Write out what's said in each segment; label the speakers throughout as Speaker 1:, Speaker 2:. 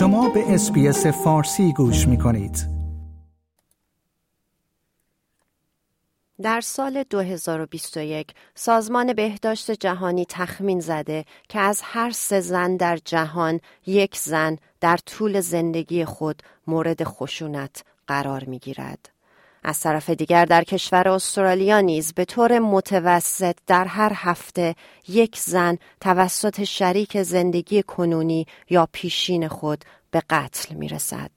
Speaker 1: شما به اسپیس فارسی گوش می کنید.
Speaker 2: در سال 2021 سازمان بهداشت جهانی تخمین زده که از هر سه زن در جهان یک زن در طول زندگی خود مورد خشونت قرار می گیرد. از طرف دیگر در کشور استرالیا نیز به طور متوسط در هر هفته یک زن توسط شریک زندگی کنونی یا پیشین خود به قتل می رسد.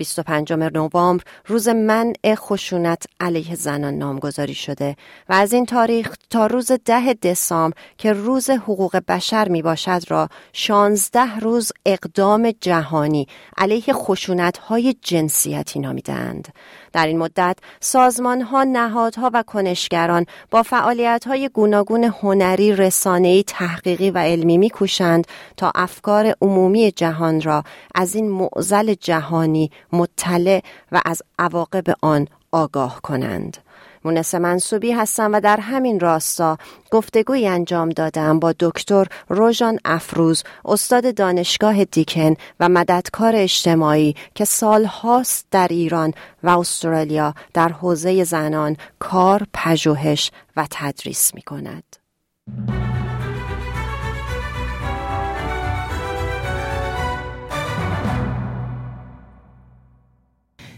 Speaker 2: 25 نوامبر روز منع خشونت علیه زنان نامگذاری شده و از این تاریخ تا روز ده دسامبر که روز حقوق بشر می باشد را 16 روز اقدام جهانی علیه خشونت های جنسیتی نامیدند. در این مدت سازمان ها، نهادها و کنشگران با فعالیت های گوناگون هنری، رسانه‌ای، تحقیقی و علمی میکوشند تا افکار عمومی جهان را از این معزل جهانی مطلع و از عواقب آن آگاه کنند. مونس منصوبی هستم و در همین راستا گفتگوی انجام دادم با دکتر روژان افروز استاد دانشگاه دیکن و مددکار اجتماعی که سالهاست در ایران و استرالیا در حوزه زنان کار، پژوهش و تدریس می کند.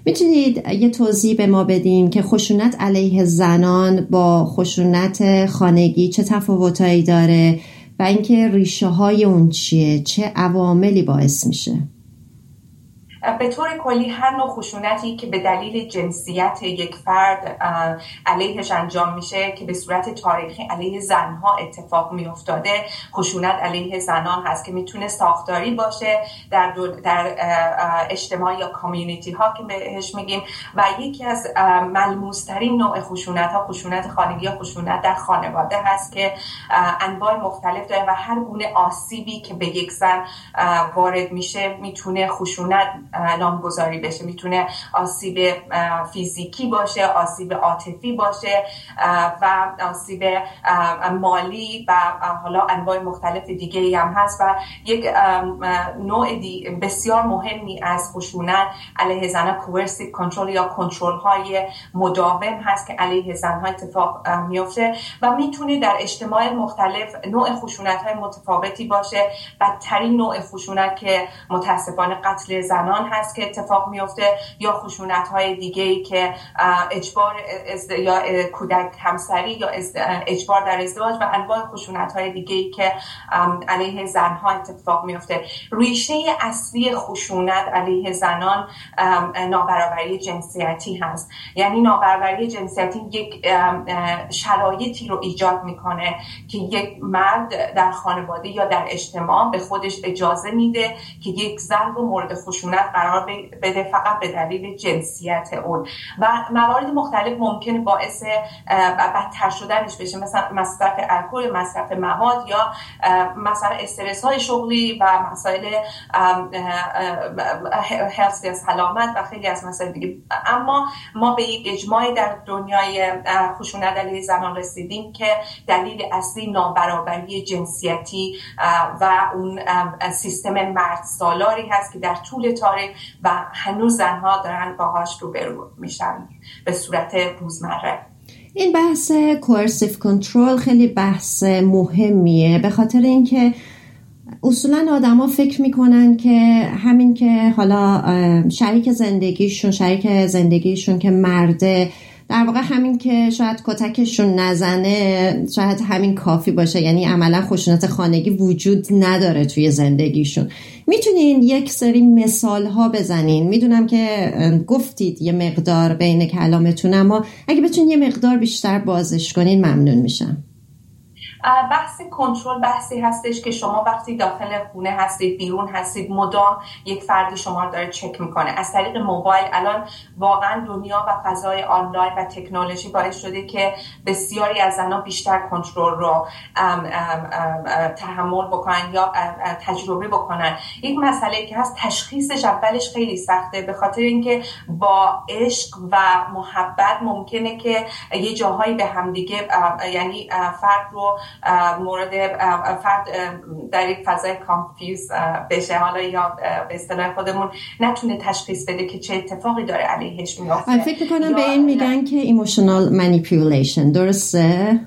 Speaker 2: می‌تونید یه توضیح به ما بدین که خشونت علیه زنان با خشونت خانگی چه تفاوتایی داره و اینکه ریشه های اون چیه؟ چه عواملی باعث میشه؟
Speaker 3: به طور کلی هر نوع خشونتی که به دلیل جنسیت یک فرد علیهش انجام میشه که به صورت تاریخی علیه زنها اتفاق میافتاده. خشونت علیه زنان هست که می‌تونه ساختاری باشه در, در اجتماع یا کامیونیتی ها که بهش میگیم. و یکی از ملموسترین نوع خشونت ها خشونت خانگی یا خشونت در خانواده هست که انواع مختلف داره و هر گونه آسیبی که به یک زن وارد میشه می‌تونه خشونت نامگذاری بشه. می‌تونه آسیب فیزیکی باشه آسیب عاطفی باشه و آسیب مالی و حالا انواع مختلف دیگه هم هست و یک نوع بسیار مهمی از خشونت علیه زن کوورسیو کنترل یا کنترل های مداوم هست که علیه زنها اتفاق میفته و می‌تونه در اجتماع مختلف نوع خشونت های متفاوتی باشه. بدترین نوع خشونت که متاسفانه قتل زنان هست که اتفاق میفته یا خشونت های دیگه ای که اجبار یا کودک همسری یا اجبار در ازدواج و انواع خشونت های دیگه ای که علیه زنها اتفاق میفته ریشه اصلی خشونت علیه زنان نابرابری جنسیتی هست. یعنی نابرابری جنسیتی یک شرایطی رو ایجاد می‌کنه که یک مرد در خانواده یا در اجتماع به خودش اجازه میده که یک زن رو مورد خشونت قرار بده فقط به دلیل جنسیت اون. و موارد مختلف ممکن باعث بدتر شدنش بشه. مثلا مصرف الکل مصرف مواد یا مثلا استرس های شغلی و مسائل یا سلامت و خیلی از مسائل دیگه. اما ما به یک اجماعی در دنیای خشونت علیه زنان رسیدیم که دلیل اصلی نابرابری جنسیتی و اون سیستم مرد سالاری هست که در طول تاریخ و هنوز زنها دارن باهاش روبرو میشن به صورت روزمره.
Speaker 2: این بحث کوئرسیو کنترل خیلی بحث مهمیه. به خاطر اینکه اصولا آدما فکر می‌کنن که همین که حالا شریک زندگیشون شریک زندگیشون که مرده در واقع همین که شاید کتکشون نزنه شاید همین کافی باشه. یعنی عملا خشونت خانگی وجود نداره توی زندگیشون. می‌تونین یک سری مثال ها بزنین. می‌دونم که گفتید یه مقدار بین کلامتون اما اگه بتونین یه مقدار بیشتر بازش کنین ممنون میشم.
Speaker 3: بحث کنترل بحثی هستش که شما وقتی داخل خونه هستید بیرون هستید مدام یک فردی شما رو داره چک می‌کنه. از طریق موبایل الان واقعا دنیا و فضای آنلاین و تکنولوژی باعث شده که بسیاری از زنها بیشتر کنترل رو تحمل بکنن یا تجربه بکنن. یک مسئله که هست تشخیصش اولش خیلی سخته. به خاطر اینکه با عشق و محبت ممکنه که یه جاهایی به همدیگه یعنی فرد رو مورد فرد در یک فضای کانفیوز بشه. حالا یا به اصطلاح خودمون نتونه تشخیص بده که چه اتفاقی داره علیهش میفته.
Speaker 2: فکر می‌کنم به این میگن که emotional manipulation. درسته؟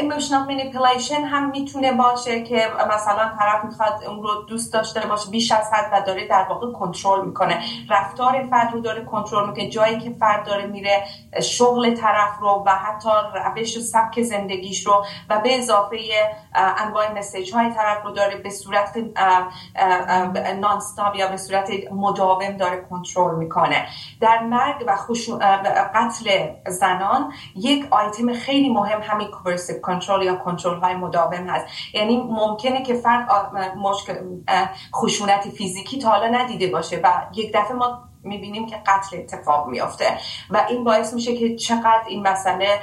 Speaker 3: emotional manipulation هم می‌تونه باشه که مثلا طرف می‌خواد اون رو دوست داشته باشه بیش از حد و داره در واقع کنترل می‌کنه. رفتار فرد رو داره کنترل می‌کنه جایی که فرد داره میره شغل طرف رو و حتی روش و سبک زندگیش رو و به اضافه انواع مسیج های طرف رو داره به صورت نانستاب یا به صورت مداوم داره کنترل می‌کنه. در مرگ و قتل زنان یک آیتم خیلی مهم همین کوورسیو کنترل یا کنترل های مداوم هست. یعنی ممکنه که فرد مشکل خشونت فیزیکی تا حالا ندیده باشه و یک دفعه ما می‌بینیم که قتل اتفاق میافته و این باعث میشه که چقدر این مسئله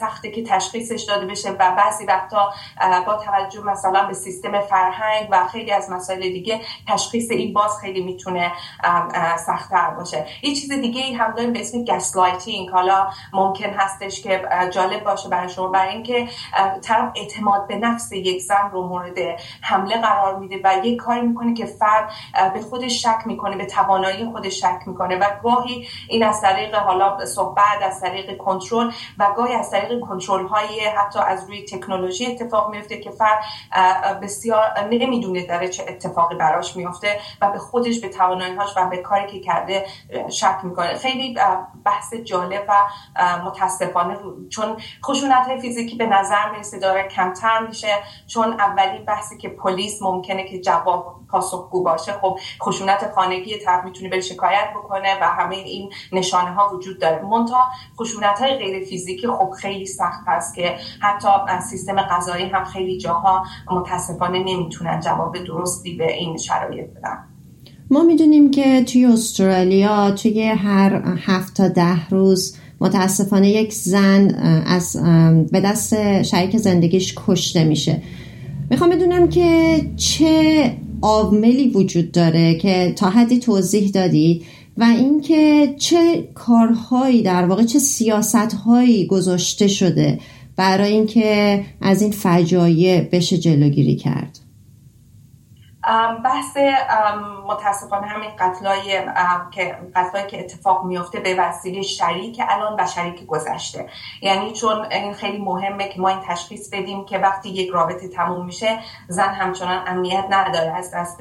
Speaker 3: سخته که تشخیصش داده بشه و بعضی وقتا با توجه مثلا به سیستم فرهنگ و خیلی از مسائل دیگه تشخیص این باز خیلی می‌تونه سختتر باشه. یه چیز دیگه ای هم داریم به اسم gaslighting حالا ممکن هستش که جالب باشه برای شما برای اینکه طرف اعتماد به نفس یک زن رو مورد حمله قرار میده و یک کاری می‌کنه که فرد به خودش شک می‌کنه به توانایی خودش شک می‌کنه و گاهی این از طریق حالا صحبت از طریق کنترل و گاهی از طریق کنترل های حتی از روی تکنولوژی اتفاق میفته که فرد بسیار نمی‌دونه داره چه اتفاقی براش میفته و به خودش به توانایی‌هاش و به کاری که کرده شک می‌کنه. خیلی بحث جالب و متاسفانه چون خشونت فیزیکی به نظر می‌رسه داره کمتر میشه چون اولین بحثی که پلیس ممکنه که جواب پاسخگو باشه خب خشونت خانگی طرف می‌تونه بره شکایت بکنه و همه این نشانه ها وجود داره. مونتا خشونت های غیر فیزیکی خب خیلی سخت هست که حتی سیستم غذایی هم خیلی جاها متاسفانه نمی‌تونن جواب درستی به این شرایط بدن.
Speaker 2: ما می‌دونیم که توی استرالیا توی هر هفت تا ده روز متاسفانه یک زن از به دست شریک زندگیش کشته میشه. می‌خوام بدونم که چه عاملی وجود داره که تا حدی توضیح دادی و اینکه چه کارهایی در واقع چه سیاستهایی گذاشته شده برای اینکه از این فجایع بشه جلوگیری کرد؟
Speaker 3: بحث متاسفانه همین قتلای که قتلایی که اتفاق میفته به وسیله شریک الان و شریک گذشته. یعنی چون این خیلی مهمه که ما این تشخیص بدیم که وقتی یک رابطه تموم میشه زن همچنان امنیت نداره از دست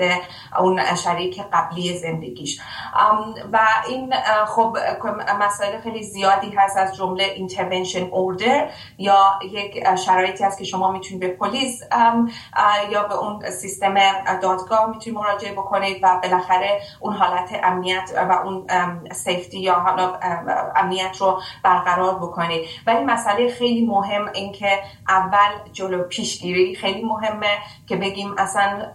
Speaker 3: اون شریک قبلی زندگیش. و این خب مسائل خیلی زیادی هست از جمله intervention order یا یک شرایطی هست که شما می‌تونید به پلیس یا به اون سیستم دادگاه می‌تونید مراجعه بکنید و بالاخره اون حالت امنیت و اون سیفتی یا حالا امنیت رو برقرار بکنید. ولی مسئله خیلی مهم این که اول جلو پیشگیری خیلی مهمه که بگیم اصلا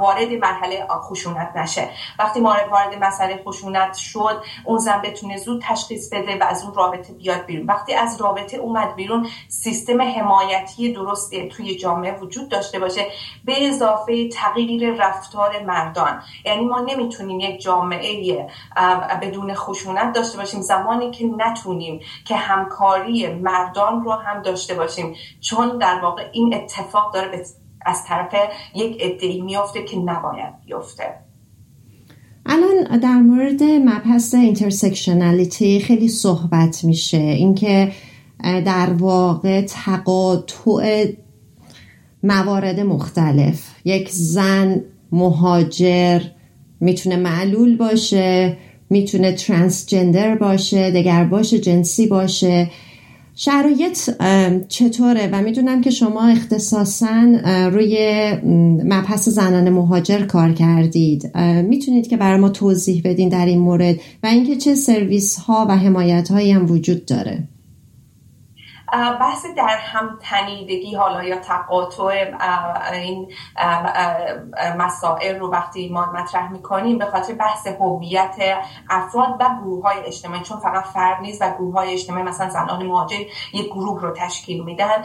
Speaker 3: وارد مرحله خشونت نشه. وقتی وارد مسئله خشونت شد اون زن بتونه زود تشخیص بده و از اون رابطه بیاد بیرون. وقتی از رابطه اومد بیرون سیستم حمایتی درستی توی جامعه وجود داشته باشه به اضافه تغییر رفتار مردان. یعنی ما نمی‌تونیم یک جامعه بدون خشونت داشته باشیم. زمانی که نتونیم که همکاری مردان رو هم داشته باشیم. چون در واقع این اتفاق داره از طرف یک عده‌ای میافته که نباید بیفته.
Speaker 2: الان در مورد مبحث intersectionality خیلی صحبت میشه. اینکه در واقع تقاطع موارد مختلف. یک زن مهاجر می‌تونه معلول باشه می‌تونه ترانسجندر باشه دگر باشه جنسی باشه. شرایط چطوره؟ و می‌دونم که شما اختصاصا روی مبحث زنان مهاجر کار کردید. می‌تونید که برای ما توضیح بدین در این مورد و اینکه چه سرویس ها و حمایت هایی هم وجود داره.
Speaker 3: بحث در هم تنیدگی حالا یا تقاطع این مسائل رو وقتی ما مطرح می‌کنیم به خاطر بحث هویت افراد و گروه های اجتماعی چون فقط فرد نیست و گروه های اجتماعی مثلا زنان مهاجر یک گروه رو تشکیل میدن.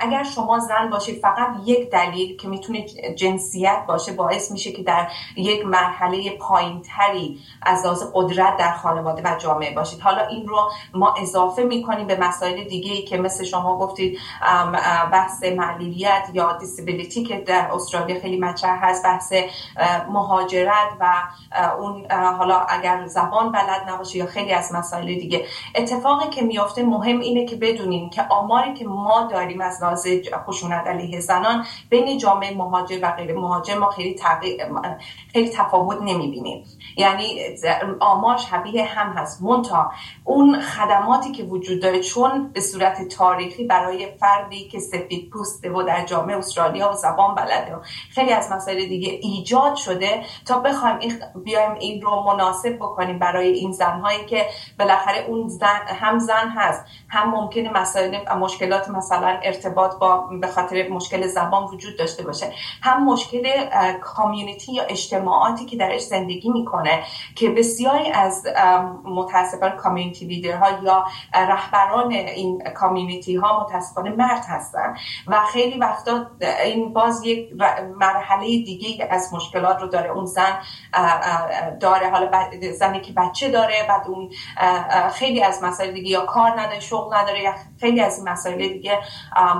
Speaker 3: اگر شما زن باشید فقط یک دلیل که می‌تونه جنسیت باشه باعث میشه که در یک مرحله پایینتری از لحاظ قدرت در خانواده و جامعه باشید. حالا این رو ما اضافه می‌کنیم به مسائل دیگه که مثل شما گفتید بحث معلولیت یا دیسیبیلیتی که در استرالیا خیلی مطرح هست بحث مهاجرت و اون حالا اگر زبان بلد نباشه یا خیلی از مسائل دیگه. اتفاقی که میافته مهم اینه که بدونیم که آماری که ما داریم از لحاظ خشونت علیه زنان بین جامعه مهاجر و غیر مهاجر ما خیلی خیلی تفاوت نمی‌بینیم. یعنی آمار شبیه هم هست. مونتا اون خدماتی که وجود داره چون به صورت تاریخی برای فردی که سفید پوسته و در جامعه استرالیا و زبان بلده و خیلی از مسائل دیگه ایجاد شده تا بخوایم بیایم این رو مناسب بکنیم برای این زنهایی که بالاخره اون زن هم زن هست هم ممکنه مسائل مشکلات مثلا ارتباط با به خاطر مشکل زبان وجود داشته باشه. هم مشکل کامیونیتی یا اجتماعاتی که درش زندگی می‌کنه که بسیاری از متاسفانه کامیونیتی لیدرها یا رهبران این کامیونیتی ها متاسفانه مرد هستن و خیلی وقتا این باز یک مرحله دیگه از مشکلات رو داره. اون زن داره. حالا زنی که بچه داره بعد اون خیلی از مسائل دیگه یا کار نداره شغل نداره یا خیلی از این مسائل دیگه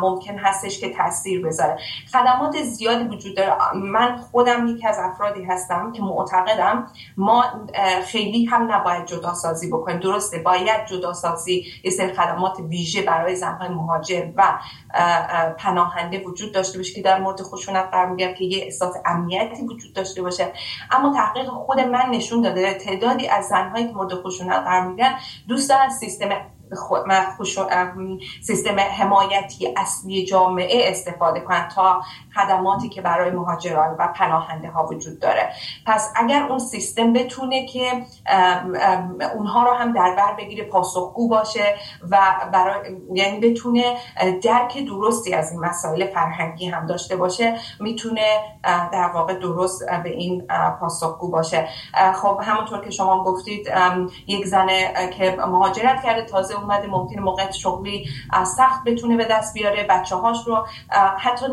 Speaker 3: ممکن هستش که تاثیر بذاره. خدمات زیادی وجود داره. من خودم یکی از افرادی هستم که معتقدم ما خیلی هم نباید جدا سازی بکنیم. درسته باید جدا سازی یه سری خدمات ویژه برای زنهای مهاجر و پناهنده وجود داشته باشه که در مورد خشونت قرار می‌گیرن که یه احساس امنیتی وجود داشته باشه. اما تحقیق خود من نشون داده تعدادی از زنهایی که مورد خشونت قرار می‌گیرن دوست دارن سیستم سیستم حمایتی اصلی جامعه استفاده کنند تا خدماتی که برای مهاجران و پناهنده ها وجود داره. پس اگر اون سیستم بتونه که اونها رو هم در بر بگیره پاسخگو باشه و برای یعنی بتونه درک درستی از این مسائل فرهنگی هم داشته باشه می‌تونه در واقع درست به این پاسخگو باشه. خب همونطور که شما گفتید یک زن که مهاجرت کرده تازه اومده ممکنه موقع شغلی سخت بتونه به دست بیاره بچه هاش رو حتی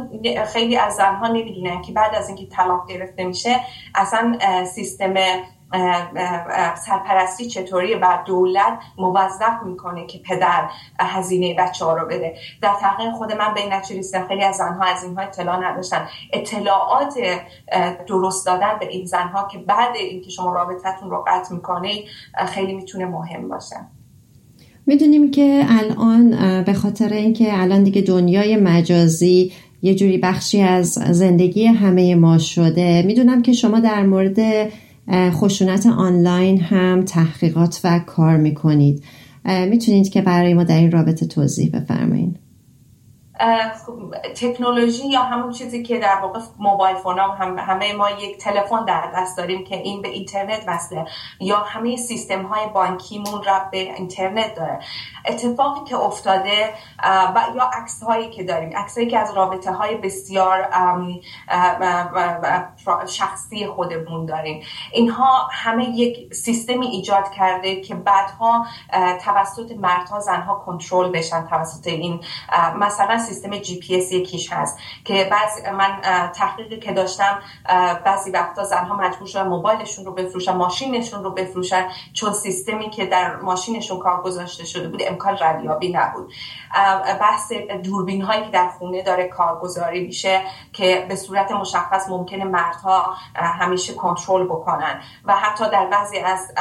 Speaker 3: خیلی از زنها نمی‌دونن که بعد از اینکه طلاق گرفته میشه اصلا سیستم سرپرستی چطوری و دولت موظف می‌کنه که پدر هزینه بچه ها رو بده. در تحقیق خود من این نتیجه خیلی از زنها از اینها اطلاع نداشتن. اطلاعات درست دادن به این زنها که بعد اینکه شما رابطتون رو قطع می‌کنه خیلی می‌تونه مهم باشه.
Speaker 2: می‌دونیم که الان به خاطر اینکه الان دیگه دنیای مجازی یه جوری بخشی از زندگی همه ما شده می‌دونم که شما در مورد خشونت آنلاین هم تحقیقات و کار می‌کنید. می‌تونید که برای ما در این رابطه توضیح بفرمایید
Speaker 3: تکنولوژی یا همون چیزی که در واقع موبایل فون هم همه ما یک تلفن در دست داریم که این به اینترنت وصله یا همه سیستم های بانکیمون ربط به اینترنت داره. اتفاقی که افتاده و یا عکس هایی که داریم. عکس هایی که از رابطه های بسیار شخصی خودمون داریم. اینها همه یک سیستمی ایجاد کرده که بعدها توسط مردها زنها کنترل بشن توسط این مثلا سیستم جی پی اس یکیش هست که بعض من تحقیقی که داشتم بعضی وقتا زنها مجبور شدن موبایلشون رو بفروشن ماشینشون رو بفروشن چون سیستمی که در ماشینشون کار گذاشته شده بود امکان ردیابی نبود. بحث دوربین هایی که در خونه داره کارگزاری میشه که به صورت مشخص ممکنه مردها همیشه کنترل بکنن. و حتی در بعضی از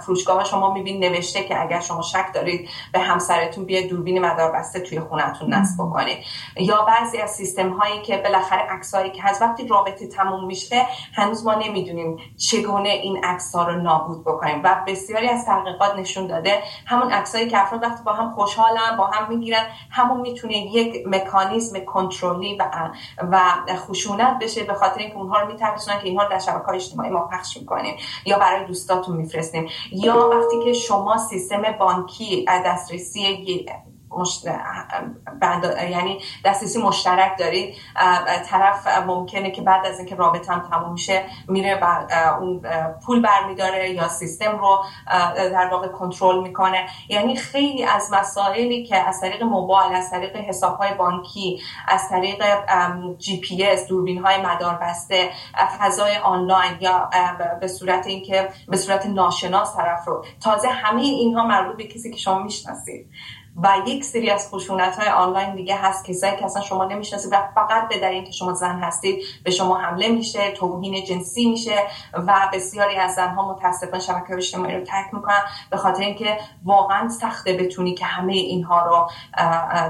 Speaker 3: فروشگاه شما میبین نوشته که اگر شما شک دارید به همسرتون بیاید دوربین مداربسته توی خونتون نصب بکنید یا بعضی از سیستم هایی که بالاخره عکسایی که از وقتی رابطه تموم میشه هنوز ما نمی‌دونیم چگونه این عکس ها رو نابود بکنیم. و بسیاری از تحقیقات نشون داده همون عکسایی که افراد وقتی با هم خوشحالن با هم می‌گیرن همون می‌تونه یک مکانیزم کنترلی و و خشونت بشه به خاطر اینکه اونها رو میترسونن که اینها در شبکه های اجتماعی ما پخش می‌کنیم یا برای دوستاتون میفرستیم. یا وقتی که شما سیستم بانکی دسترسی مشت... یعنی دسترسی مشترک دارید طرف ممکنه که بعد از اینکه رابطه هم تموم میشه میره و اون پول برمیداره یا سیستم رو در واقع کنترل می‌کنه. یعنی خیلی از مسائلی که از طریق موبایل از طریق حساب های بانکی از طریق جی پی اس دوربین های مدار بسته فضای آنلاین یا به صورت اینکه به صورت ناشناس طرف رو. تازه همه اینها مربوط به کسی که شما می‌شناسید. و یک سری از خشونت های آنلاین دیگه هست کسایی که اصلا شما نمی‌شناسید و فقط به دلیل اینکه شما زن هستید به شما حمله میشه توهین جنسی میشه و بسیاری از زنها متاسفانه شبکه اجتماعی رو ترک می‌کنن به خاطر اینکه واقعا سخته بتونی که همه اینها رو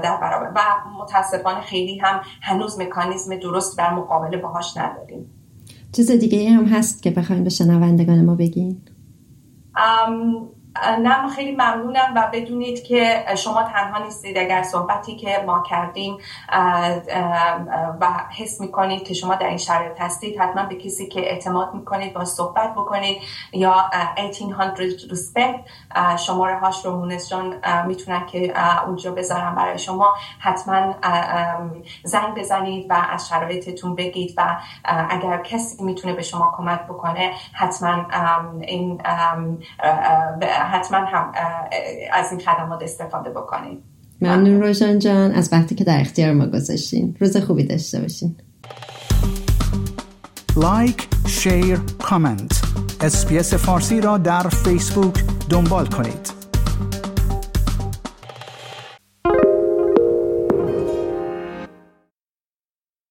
Speaker 3: در برابر. و متاسفانه خیلی هم هنوز مکانیزم درست در مقابله باهاش نداریم.
Speaker 2: چیز دیگه هم هست که بخوایم به شنوندگان ما بگین؟
Speaker 3: نه خیلی ممنونم و بدونید که شما تنها نیستید. اگر صحبتی که ما کردیم و حس می‌کنید که شما در این شرایط هستید حتما به کسی که اعتماد می‌کنید با صحبت بکنید یا 1800 respect شماره هاش رو مونس جان می‌تونن که اونجا بذارم برای شما. حتما زنگ بزنید و از شرایطتون بگید و اگر کسی می‌تونه به شما کمک بکنه حتما این حتما هم از این خدمات استفاده بکنید
Speaker 2: ممنون روشان جان. از وقتی که در اختیار ما گذاشتین. روز خوبی داشته باشین.
Speaker 1: like share comment. SBS فارسی را در فیسبوک دنبال کنید.